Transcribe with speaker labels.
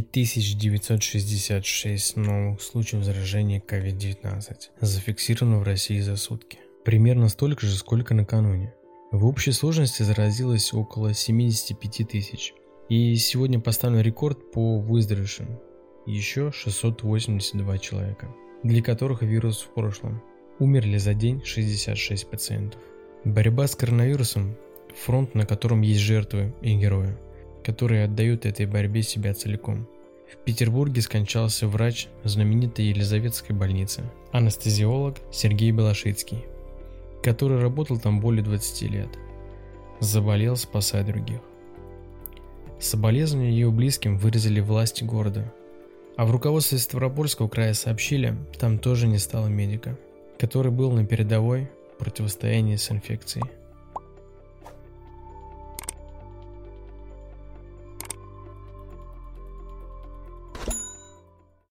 Speaker 1: 5966 новых случаев заражения COVID-19 зафиксировано в России за сутки. Примерно столько же, сколько накануне. В общей сложности заразилось около 75 тысяч. И сегодня поставлен рекорд по выздоровевшим. Еще 682 человека, для которых вирус в прошлом. Умерли за день 66 пациентов. Борьба с коронавирусом – фронт, на котором есть жертвы и герои, которые отдают этой борьбе себя целиком. В Петербурге скончался врач знаменитой Елизаветской больницы, анестезиолог Сергей Белошицкий, который работал там более 20 лет. Заболел, спасая других. Соболезнования его близким выразили власти города. А в руководстве Ставропольского края сообщили, там тоже не стало медика, который был на передовой противостоянии с инфекцией.